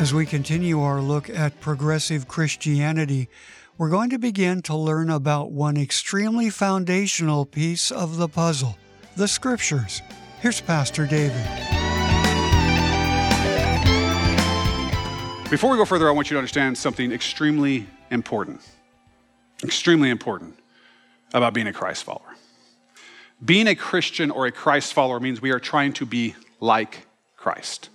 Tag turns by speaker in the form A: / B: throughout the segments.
A: As we continue our look at progressive Christianity, we're going to begin to learn about one extremely foundational piece of the puzzle the Scriptures. Here's Pastor David.
B: Before we go further, I want you to understand something extremely important. Extremely important about being a Christ follower. Being a Christian or a Christ follower means we are trying to be like Christ.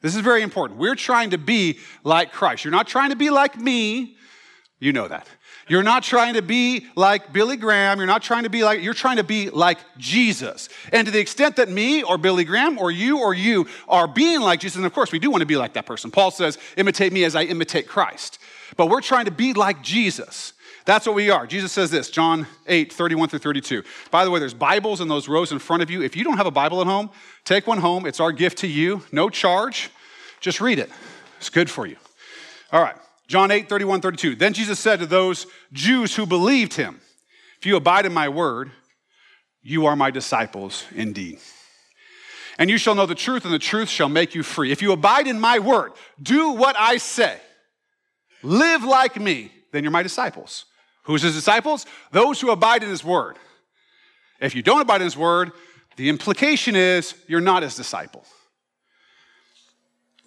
B: This is very important. We're trying to be like Christ. You're not trying to be like me. You know that. You're not trying to be like Billy Graham. You're not trying to be like, you're trying to be like Jesus. And to the extent that me or Billy Graham or you or you are being like Jesus, and of course we do want to be like that person. Paul says, imitate me as I imitate Christ. But we're trying to be like Jesus. That's what we are. Jesus says this, John 8, 31 through 32. By the way, there's Bibles in those rows in front of you. If you don't have a Bible at home, take one home. It's our gift to you, no charge. Just read it. It's good for you. All right. John 8, 31, 32. Then Jesus said to those Jews who believed him, If you abide in my word, you are my disciples indeed. And you shall know the truth, and the truth shall make you free. If you abide in my word, do what I say, live like me, then you're my disciples. Who's his disciples? Those who abide in his word. If you don't abide in his word, the implication is you're not his disciple.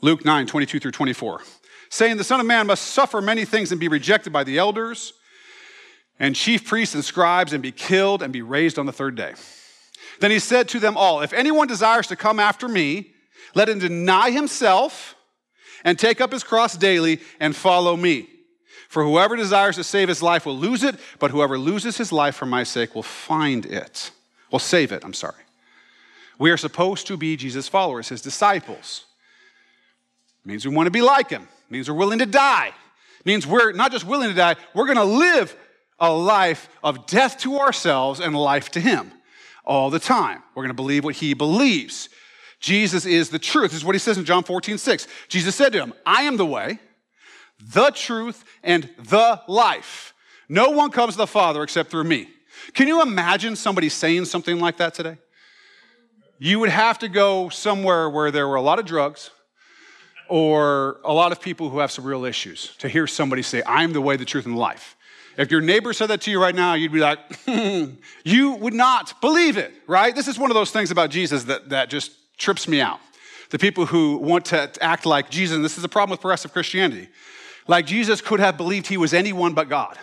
B: Luke 9, 22 through 24, saying, The Son of Man must suffer many things and be rejected by the elders and chief priests and scribes and be killed and be raised on the third day. Then he said to them all, If anyone desires to come after me, let him deny himself and take up his cross daily and follow me. For whoever desires to save his life will lose it, but whoever loses his life for my sake will find it. Will save it, I'm sorry. We are supposed to be Jesus' followers, his disciples. It means we want to be like him. It means we're willing to die. It means we're not just willing to die, we're going to live a life of death to ourselves and life to him all the time. We're going to believe what he believes. Jesus is the truth. This is what he says in John 14, 6. Jesus said to him, I am the way the truth, and the life. No one comes to the Father except through me. Can you imagine somebody saying something like that today? You would have to go somewhere where there were a lot of drugs or a lot of people who have some real issues to hear somebody say, I'm the way, the truth, and the life. If your neighbor said that to you right now, you'd be like, hmm. you would not believe it, right? This is one of those things about Jesus that, that just trips me out. The people who want to act like Jesus, and this is a problem with progressive Christianity. Like Jesus could have believed he was anyone but God.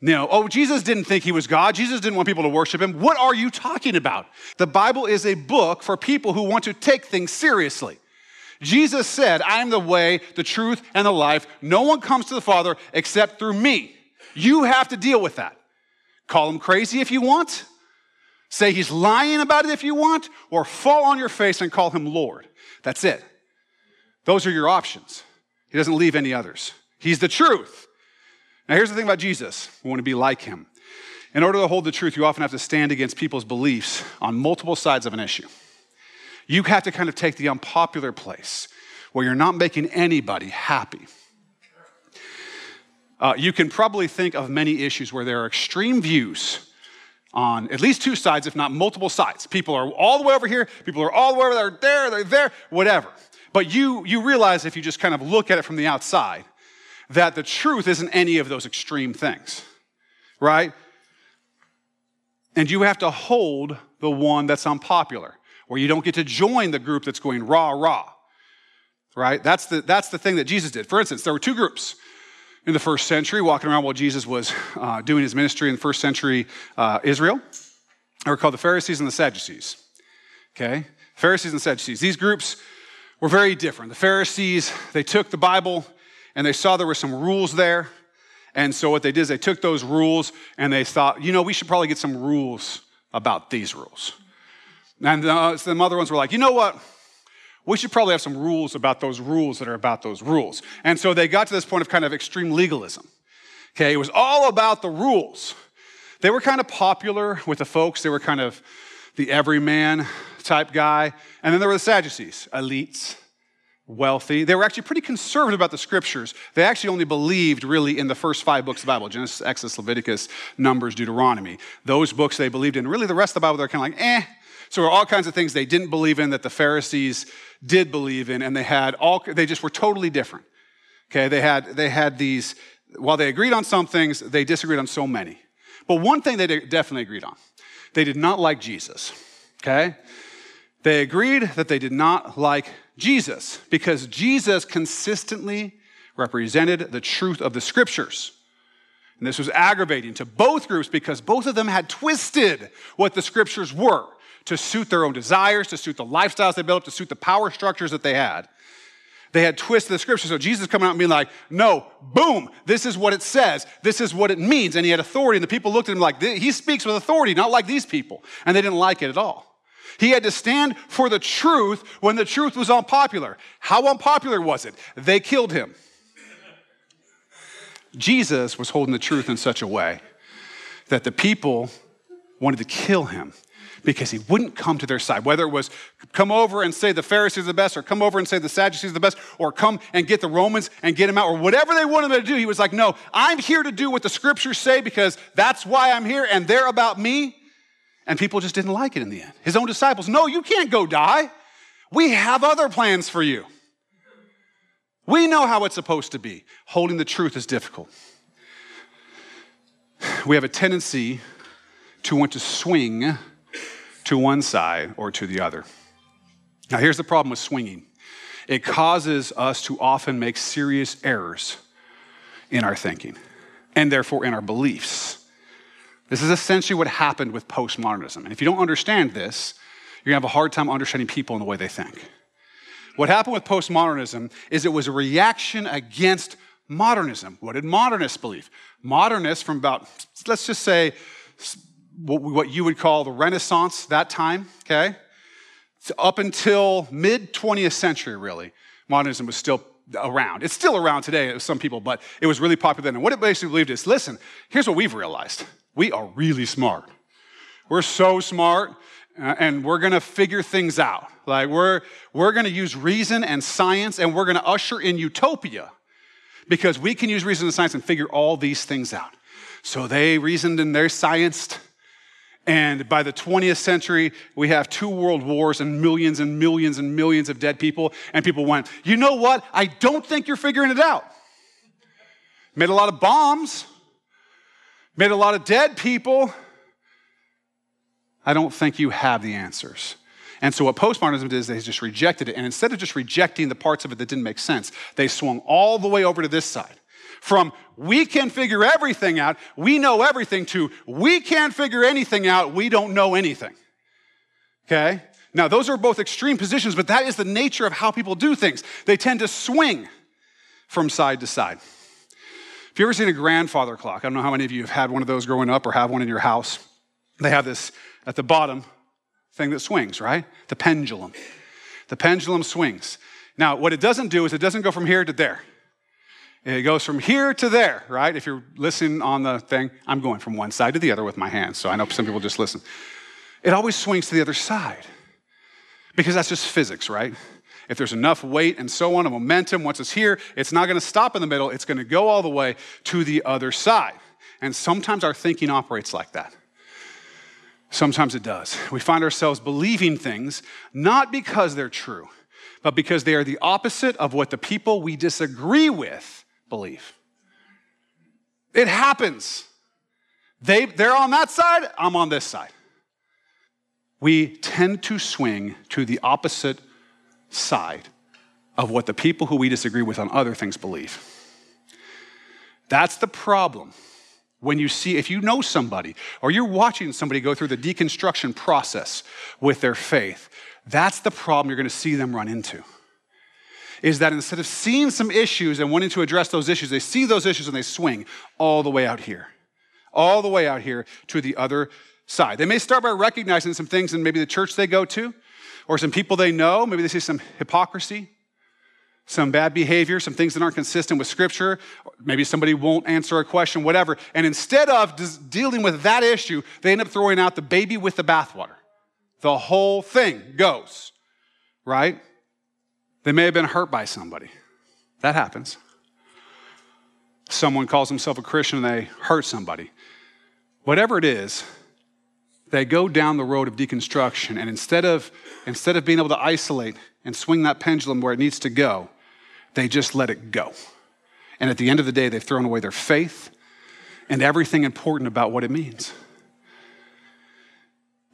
B: No, oh, Jesus didn't think he was God. Jesus didn't want people to worship him. What are you talking about? The Bible is a book for people who want to take things seriously. Jesus said, I am the way, the truth, and the life. No one comes to the Father except through me. You have to deal with that. Call him crazy if you want, say he's lying about it if you want, or fall on your face and call him Lord. That's it. Those are your options. He doesn't leave any others. He's the truth. Now, here's the thing about Jesus we want to be like him. In order to hold the truth, you often have to stand against people's beliefs on multiple sides of an issue. You have to kind of take the unpopular place where you're not making anybody happy. Uh, you can probably think of many issues where there are extreme views on at least two sides, if not multiple sides. People are all the way over here, people are all the way over there, they're there, whatever. But you, you realize if you just kind of look at it from the outside, that the truth isn't any of those extreme things, right? And you have to hold the one that's unpopular, where you don't get to join the group that's going rah, rah, right? That's the, that's the thing that Jesus did. For instance, there were two groups in the first century walking around while Jesus was uh, doing his ministry in the first century uh, Israel. They were called the Pharisees and the Sadducees. Okay? Pharisees and Sadducees. These groups were very different. The Pharisees, they took the Bible and they saw there were some rules there. And so what they did is they took those rules and they thought, you know, we should probably get some rules about these rules. And uh, some other ones were like, you know what? We should probably have some rules about those rules that are about those rules. And so they got to this point of kind of extreme legalism. Okay, it was all about the rules. They were kind of popular with the folks. They were kind of the everyman type guy. And then there were the Sadducees, elites, wealthy. They were actually pretty conservative about the scriptures. They actually only believed really in the first five books of the Bible Genesis, Exodus, Leviticus, Numbers, Deuteronomy. Those books they believed in. Really, the rest of the Bible, they're kind of like, eh. So there were all kinds of things they didn't believe in that the Pharisees did believe in, and they had all, they just were totally different. Okay, they had, they had these, while they agreed on some things, they disagreed on so many. But one thing they definitely agreed on they did not like Jesus. Okay? They agreed that they did not like Jesus because Jesus consistently represented the truth of the scriptures. And this was aggravating to both groups because both of them had twisted what the scriptures were to suit their own desires, to suit the lifestyles they built to suit the power structures that they had. They had twisted the scripture. So Jesus coming out and being like, no, boom, this is what it says. This is what it means. And he had authority. And the people looked at him like, he speaks with authority, not like these people. And they didn't like it at all. He had to stand for the truth when the truth was unpopular. How unpopular was it? They killed him. Jesus was holding the truth in such a way that the people wanted to kill him because he wouldn't come to their side. Whether it was come over and say the Pharisees are the best, or come over and say the Sadducees are the best, or come and get the Romans and get him out, or whatever they wanted him to do, he was like, No, I'm here to do what the scriptures say because that's why I'm here, and they're about me. And people just didn't like it in the end. His own disciples, No, you can't go die. We have other plans for you. We know how it's supposed to be. Holding the truth is difficult. We have a tendency to want to swing to one side or to the other. Now, here's the problem with swinging it causes us to often make serious errors in our thinking and therefore in our beliefs. This is essentially what happened with postmodernism. And if you don't understand this, you're gonna have a hard time understanding people and the way they think. What happened with postmodernism is it was a reaction against modernism. What did modernists believe? Modernists, from about, let's just say, what you would call the Renaissance that time, okay? So up until mid 20th century, really, modernism was still around. It's still around today some people, but it was really popular then. And what it basically believed is listen, here's what we've realized we are really smart. We're so smart, uh, and we're gonna figure things out. Like, we're, we're gonna use reason and science, and we're gonna usher in utopia because we can use reason and science and figure all these things out. So they reasoned and they scienced and by the 20th century, we have two world wars and millions and millions and millions of dead people. And people went, you know what? I don't think you're figuring it out. Made a lot of bombs, made a lot of dead people. I don't think you have the answers. And so, what postmodernism did is they just rejected it. And instead of just rejecting the parts of it that didn't make sense, they swung all the way over to this side. From we can figure everything out, we know everything, to we can't figure anything out, we don't know anything. Okay? Now, those are both extreme positions, but that is the nature of how people do things. They tend to swing from side to side. If you ever seen a grandfather clock, I don't know how many of you have had one of those growing up or have one in your house. They have this at the bottom thing that swings, right? The pendulum. The pendulum swings. Now, what it doesn't do is it doesn't go from here to there. It goes from here to there, right? If you're listening on the thing, I'm going from one side to the other with my hands, so I know some people just listen. It always swings to the other side because that's just physics, right? If there's enough weight and so on, a momentum, once it's here, it's not going to stop in the middle, it's going to go all the way to the other side. And sometimes our thinking operates like that. Sometimes it does. We find ourselves believing things not because they're true, but because they are the opposite of what the people we disagree with believe. It happens. They, they're on that side, I'm on this side. We tend to swing to the opposite side of what the people who we disagree with on other things believe. That's the problem. When you see, if you know somebody or you're watching somebody go through the deconstruction process with their faith, that's the problem you're going to see them run into is that instead of seeing some issues and wanting to address those issues, they see those issues and they swing all the way out here, all the way out here to the other side. They may start by recognizing some things in maybe the church they go to or some people they know. Maybe they see some hypocrisy, some bad behavior, some things that aren't consistent with Scripture. Maybe somebody won't answer a question, whatever. And instead of dealing with that issue, they end up throwing out the baby with the bathwater. The whole thing goes, right? They may have been hurt by somebody. That happens. Someone calls himself a Christian and they hurt somebody. Whatever it is, they go down the road of deconstruction, and instead of, instead of being able to isolate and swing that pendulum where it needs to go, they just let it go. And at the end of the day, they've thrown away their faith and everything important about what it means.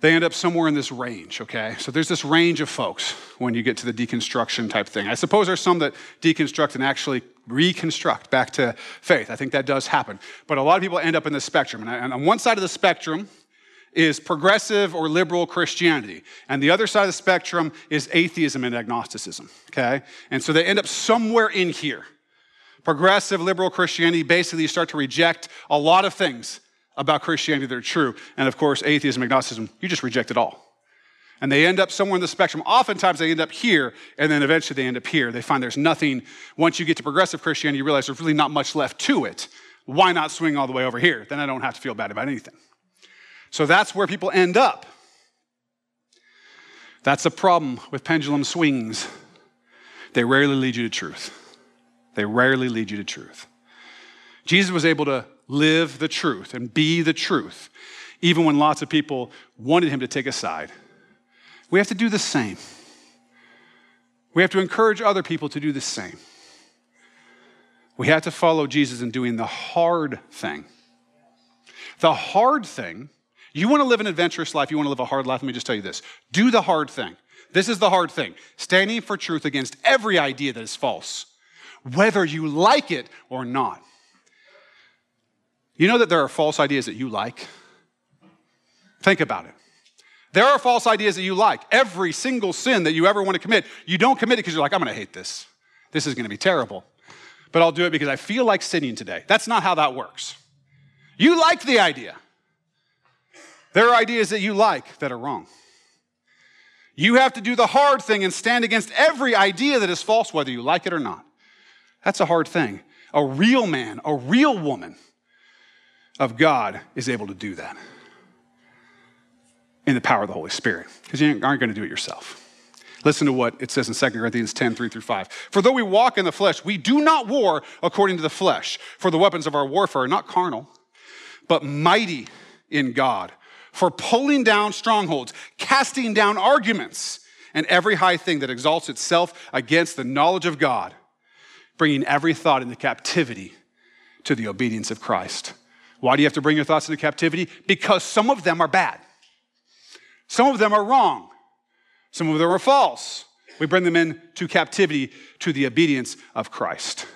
B: They end up somewhere in this range, okay? So there's this range of folks when you get to the deconstruction type thing. I suppose there's some that deconstruct and actually reconstruct back to faith. I think that does happen. But a lot of people end up in this spectrum. And on one side of the spectrum, is progressive or liberal Christianity. And the other side of the spectrum is atheism and agnosticism, okay? And so they end up somewhere in here. Progressive liberal Christianity, basically, you start to reject a lot of things about Christianity that are true. And of course, atheism, agnosticism, you just reject it all. And they end up somewhere in the spectrum. Oftentimes they end up here, and then eventually they end up here. They find there's nothing, once you get to progressive Christianity, you realize there's really not much left to it. Why not swing all the way over here? Then I don't have to feel bad about anything. So that's where people end up. That's a problem with pendulum swings. They rarely lead you to truth. They rarely lead you to truth. Jesus was able to live the truth and be the truth, even when lots of people wanted him to take a side. We have to do the same. We have to encourage other people to do the same. We have to follow Jesus in doing the hard thing. The hard thing you want to live an adventurous life, you want to live a hard life, let me just tell you this do the hard thing. This is the hard thing standing for truth against every idea that is false, whether you like it or not. You know that there are false ideas that you like? Think about it. There are false ideas that you like. Every single sin that you ever want to commit, you don't commit it because you're like, I'm going to hate this. This is going to be terrible. But I'll do it because I feel like sinning today. That's not how that works. You like the idea. There are ideas that you like that are wrong. You have to do the hard thing and stand against every idea that is false, whether you like it or not. That's a hard thing. A real man, a real woman of God is able to do that in the power of the Holy Spirit, because you aren't going to do it yourself. Listen to what it says in 2 Corinthians 10, 3 through 5. For though we walk in the flesh, we do not war according to the flesh, for the weapons of our warfare are not carnal, but mighty in God for pulling down strongholds, casting down arguments, and every high thing that exalts itself against the knowledge of God, bringing every thought into captivity to the obedience of Christ. Why do you have to bring your thoughts into captivity? Because some of them are bad. Some of them are wrong. Some of them are false. We bring them into captivity to the obedience of Christ.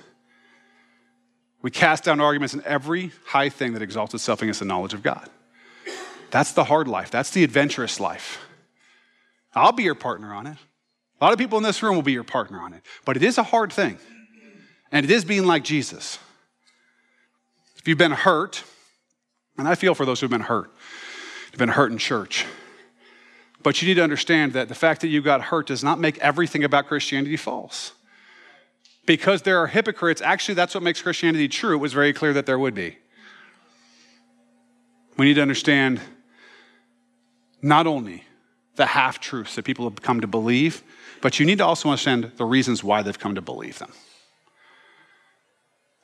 B: We cast down arguments in every high thing that exalts itself against the knowledge of God. That's the hard life. That's the adventurous life. I'll be your partner on it. A lot of people in this room will be your partner on it. But it is a hard thing. And it is being like Jesus. If you've been hurt, and I feel for those who've been hurt, you've been hurt in church. But you need to understand that the fact that you got hurt does not make everything about Christianity false. Because there are hypocrites, actually, that's what makes Christianity true. It was very clear that there would be. We need to understand not only the half truths that people have come to believe, but you need to also understand the reasons why they've come to believe them.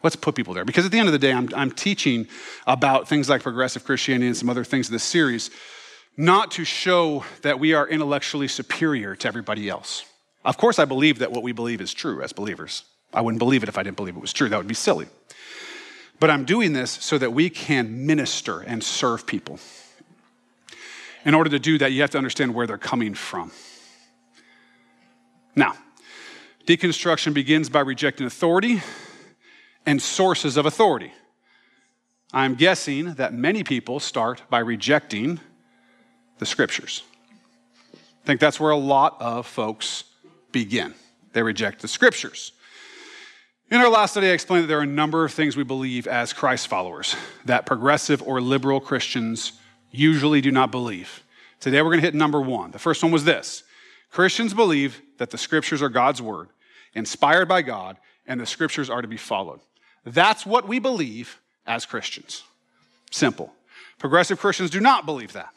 B: Let's put people there. Because at the end of the day, I'm, I'm teaching about things like progressive Christianity and some other things in this series, not to show that we are intellectually superior to everybody else. Of course, I believe that what we believe is true as believers. I wouldn't believe it if I didn't believe it was true. That would be silly. But I'm doing this so that we can minister and serve people. In order to do that, you have to understand where they're coming from. Now, deconstruction begins by rejecting authority and sources of authority. I'm guessing that many people start by rejecting the scriptures. I think that's where a lot of folks begin. They reject the scriptures. In our last study, I explained that there are a number of things we believe as Christ followers that progressive or liberal Christians usually do not believe. Today we're going to hit number one. The first one was this Christians believe that the scriptures are God's word, inspired by God, and the scriptures are to be followed. That's what we believe as Christians. Simple. Progressive Christians do not believe that.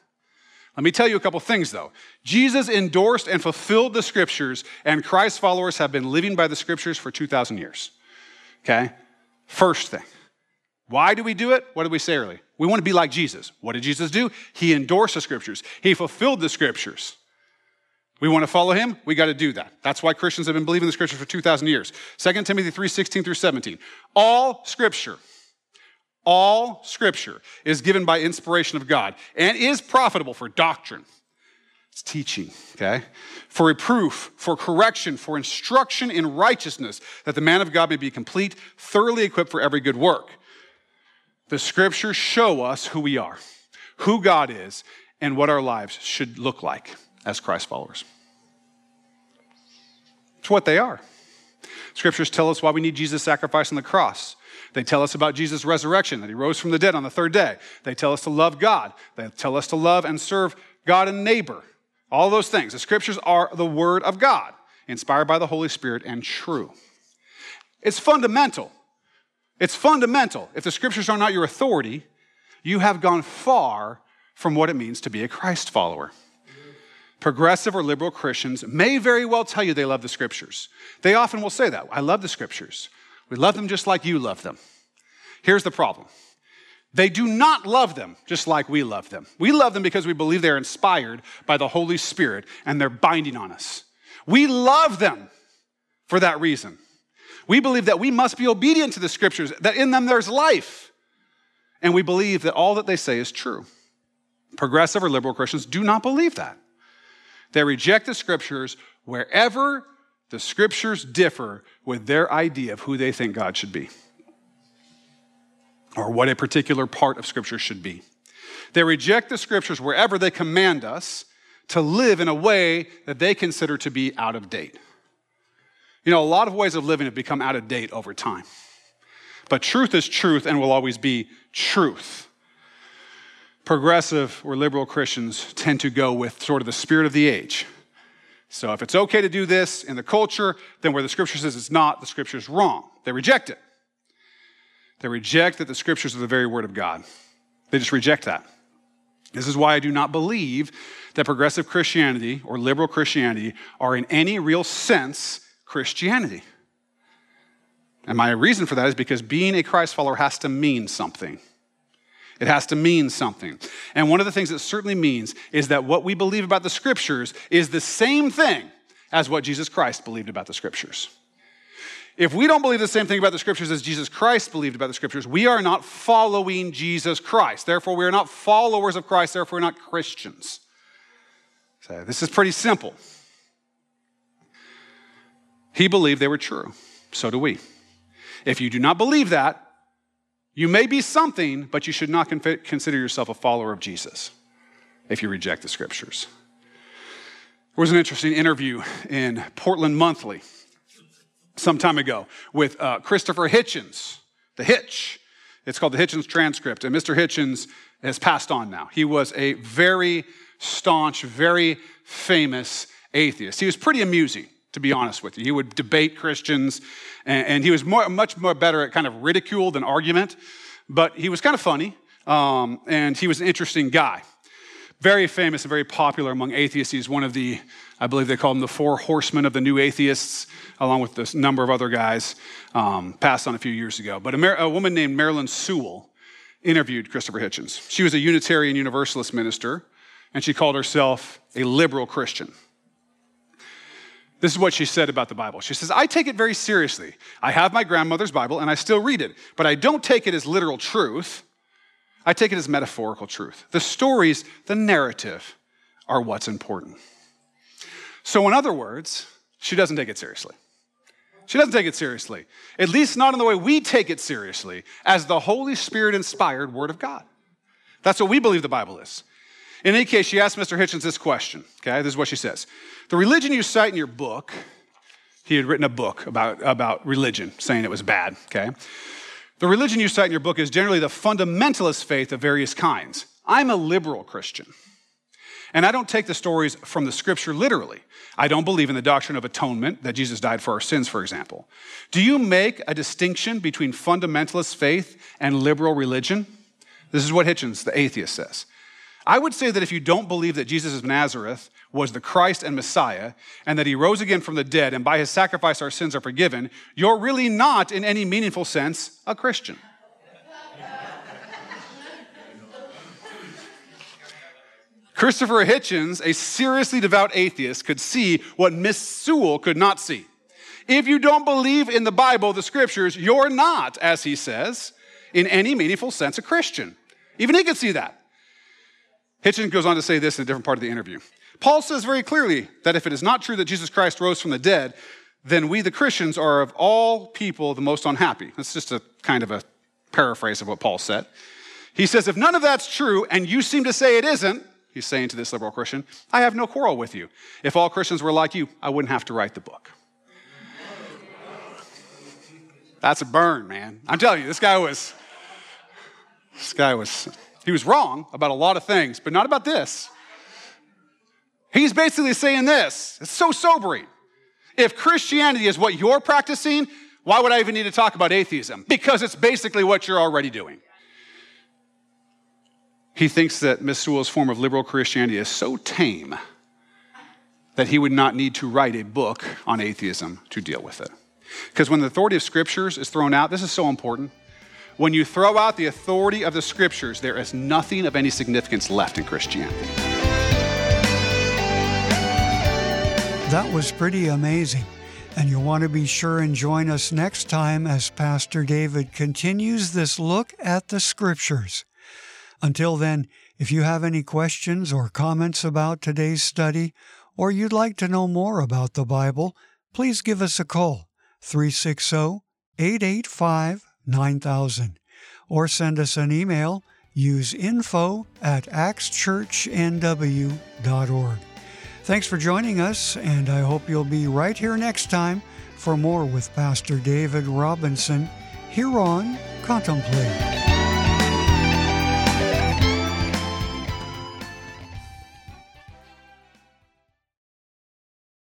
B: Let me tell you a couple things though. Jesus endorsed and fulfilled the scriptures, and Christ followers have been living by the scriptures for 2,000 years. Okay? First thing. Why do we do it? What did we say earlier? We want to be like Jesus. What did Jesus do? He endorsed the scriptures, he fulfilled the scriptures. We want to follow him, we got to do that. That's why Christians have been believing the scriptures for 2,000 years. 2 Timothy 3 16 through 17. All scripture, all scripture is given by inspiration of God and is profitable for doctrine. It's teaching, okay? For reproof, for correction, for instruction in righteousness, that the man of God may be complete, thoroughly equipped for every good work. The scriptures show us who we are, who God is, and what our lives should look like as Christ followers. It's what they are. Scriptures tell us why we need Jesus' sacrifice on the cross. They tell us about Jesus' resurrection, that he rose from the dead on the third day. They tell us to love God. They tell us to love and serve God and neighbor. All those things. The scriptures are the word of God, inspired by the Holy Spirit and true. It's fundamental. It's fundamental. If the scriptures are not your authority, you have gone far from what it means to be a Christ follower. Progressive or liberal Christians may very well tell you they love the scriptures. They often will say that. I love the scriptures. We love them just like you love them. Here's the problem they do not love them just like we love them. We love them because we believe they're inspired by the Holy Spirit and they're binding on us. We love them for that reason. We believe that we must be obedient to the scriptures, that in them there's life. And we believe that all that they say is true. Progressive or liberal Christians do not believe that. They reject the scriptures wherever the scriptures differ with their idea of who they think God should be or what a particular part of scripture should be. They reject the scriptures wherever they command us to live in a way that they consider to be out of date. You know, a lot of ways of living have become out of date over time. But truth is truth and will always be truth. Progressive or liberal Christians tend to go with sort of the spirit of the age. So if it's okay to do this in the culture, then where the scripture says it's not, the scripture is wrong. They reject it. They reject that the scriptures are the very word of God. They just reject that. This is why I do not believe that progressive Christianity or liberal Christianity are in any real sense Christianity. And my reason for that is because being a Christ follower has to mean something. It has to mean something. And one of the things it certainly means is that what we believe about the scriptures is the same thing as what Jesus Christ believed about the scriptures. If we don't believe the same thing about the scriptures as Jesus Christ believed about the scriptures, we are not following Jesus Christ. Therefore, we are not followers of Christ. Therefore, we're not Christians. So, this is pretty simple. He believed they were true. So do we. If you do not believe that, you may be something, but you should not consider yourself a follower of Jesus if you reject the scriptures. There was an interesting interview in Portland Monthly some time ago with uh, Christopher Hitchens, the Hitch. It's called the Hitchens Transcript. And Mr. Hitchens has passed on now. He was a very staunch, very famous atheist. He was pretty amusing to be honest with you. He would debate Christians, and, and he was more, much more better at kind of ridicule than argument, but he was kind of funny, um, and he was an interesting guy. Very famous and very popular among atheists. He's one of the, I believe they call him the four horsemen of the new atheists, along with this number of other guys, um, passed on a few years ago. But a, Mar- a woman named Marilyn Sewell interviewed Christopher Hitchens. She was a Unitarian Universalist minister, and she called herself a liberal Christian. This is what she said about the Bible. She says, I take it very seriously. I have my grandmother's Bible and I still read it, but I don't take it as literal truth. I take it as metaphorical truth. The stories, the narrative, are what's important. So, in other words, she doesn't take it seriously. She doesn't take it seriously, at least not in the way we take it seriously, as the Holy Spirit inspired Word of God. That's what we believe the Bible is. In any case, she asked Mr. Hitchens this question. Okay, this is what she says The religion you cite in your book, he had written a book about, about religion, saying it was bad. Okay, the religion you cite in your book is generally the fundamentalist faith of various kinds. I'm a liberal Christian. And I don't take the stories from the scripture literally. I don't believe in the doctrine of atonement, that Jesus died for our sins, for example. Do you make a distinction between fundamentalist faith and liberal religion? This is what Hitchens, the atheist, says. I would say that if you don't believe that Jesus of Nazareth was the Christ and Messiah, and that he rose again from the dead, and by his sacrifice our sins are forgiven, you're really not, in any meaningful sense, a Christian. Christopher Hitchens, a seriously devout atheist, could see what Miss Sewell could not see. If you don't believe in the Bible, the scriptures, you're not, as he says, in any meaningful sense, a Christian. Even he could see that. Hitchens goes on to say this in a different part of the interview. Paul says very clearly that if it is not true that Jesus Christ rose from the dead, then we, the Christians, are of all people the most unhappy. That's just a kind of a paraphrase of what Paul said. He says, if none of that's true and you seem to say it isn't, he's saying to this liberal Christian, I have no quarrel with you. If all Christians were like you, I wouldn't have to write the book. That's a burn, man. I'm telling you, this guy was, this guy was, he was wrong about a lot of things, but not about this. He's basically saying this. It's so sobering. If Christianity is what you're practicing, why would I even need to talk about atheism? Because it's basically what you're already doing. He thinks that Miss Sewell's form of liberal Christianity is so tame that he would not need to write a book on atheism to deal with it. Because when the authority of scriptures is thrown out, this is so important. When you throw out the authority of the scriptures, there is nothing of any significance left in Christianity.
A: That was pretty amazing. And you'll want to be sure and join us next time as Pastor David continues this look at the scriptures. Until then, if you have any questions or comments about today's study, or you'd like to know more about the Bible, please give us a call 360 885 9000 or send us an email. Use info at axchurchnw.org. Thanks for joining us, and I hope you'll be right here next time for more with Pastor David Robinson here on Contemplate.